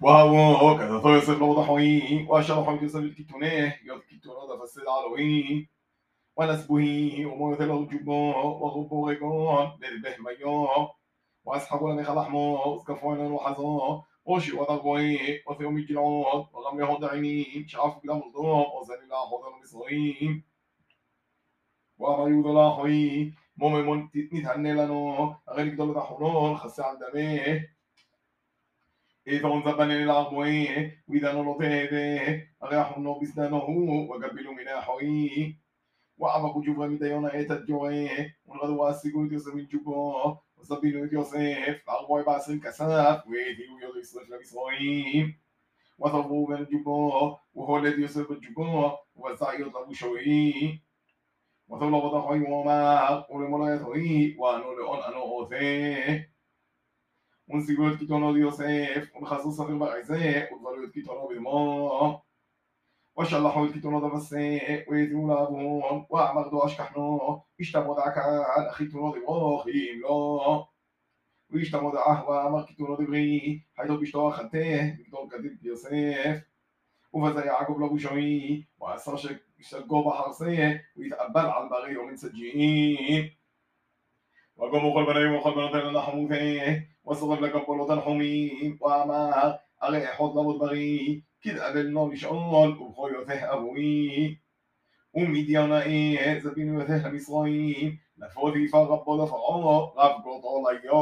وهو كذا يصير له ضحوي وشرح يصير الكتونة يذكتونه دفسد علوي ونسبه ومثل الجبو وغبو غيقون لذبه ميو وأسحبوا لمخ لحمو وسكفونا وحزو وشي وضغوي وثيوم الجلعود وغم يهود عيني شعف قدام الضوء وزن الله حوضن مصرين وأما يوض لاحوي مومي نتهنى لنو أغير قدام تحونون خسي عن دمه. إذا زبن الأغوي وإذا نلطيه أغيحنو بسنانه وقبلوا من أحوي وعبقوا جبا مديون ايتا الجوي ونغدوا واسقوا يوسف من جبا وسبيلوا يوسف أغوي باسم كساف ويديو يوسف لمصرين وضربوا من الجبا وهو الذي يوسف الجبا والسعي يطلب شوي وطلب ضحوي وما ولملا يطوي وأنو لأن أنو أوثي ونسيبوا يتكتونو يوسف ونخصص صغير بعزة وضلوا يتكتونو بالماء وشلحوا الكتونو دفسي ويثيو لابون وعمردو أشكحنو اشتمو دعك عن أخي تونو دبراخيم لا. ويشتمو دعه وامر كتونو دبري حيث بيشتو أخنته بكتور كدب يوسف وفزا يعقوب لابو شوي وأسر شقو بحرسي ويتقبل على البغي ومن سجين وقوموا قل بني وقل بني لحموته وصغر لك قبلو تنحمي وأما أغي حوض لابو البغي كده قبلنا بشعال وخيوته أبوي. ومديان إيه زبين وته مصرين نفوذي فرب دفعا رب طاليا